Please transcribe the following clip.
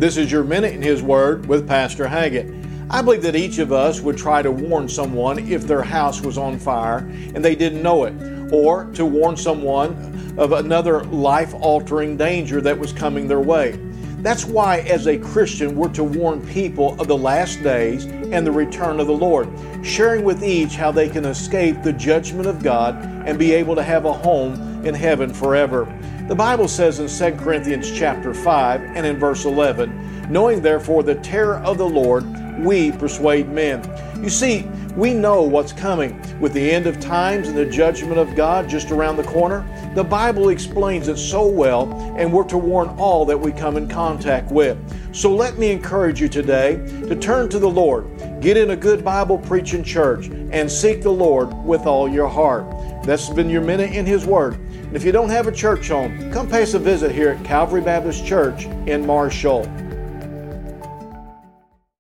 This is your Minute in His Word with Pastor Haggett. I believe that each of us would try to warn someone if their house was on fire and they didn't know it, or to warn someone of another life altering danger that was coming their way. That's why, as a Christian, we're to warn people of the last days and the return of the Lord, sharing with each how they can escape the judgment of God and be able to have a home in heaven forever. The Bible says in 2 Corinthians chapter 5 and in verse 11, knowing therefore the terror of the Lord, we persuade men. You see, we know what's coming. With the end of times and the judgment of God just around the corner, the Bible explains it so well, and we're to warn all that we come in contact with. So let me encourage you today to turn to the Lord, get in a good Bible preaching church, and seek the Lord with all your heart. That's been your minute in His Word. And if you don't have a church home, come pay us a visit here at Calvary Baptist Church in Marshall.